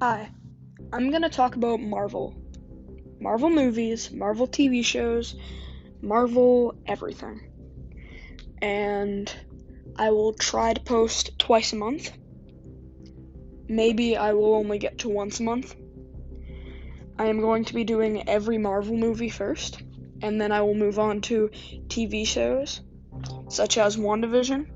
Hi, I'm going to talk about Marvel. Marvel movies, Marvel TV shows, Marvel everything. And I will try to post twice a month. Maybe I will only get to once a month. I am going to be doing every Marvel movie first, and then I will move on to TV shows, such as WandaVision.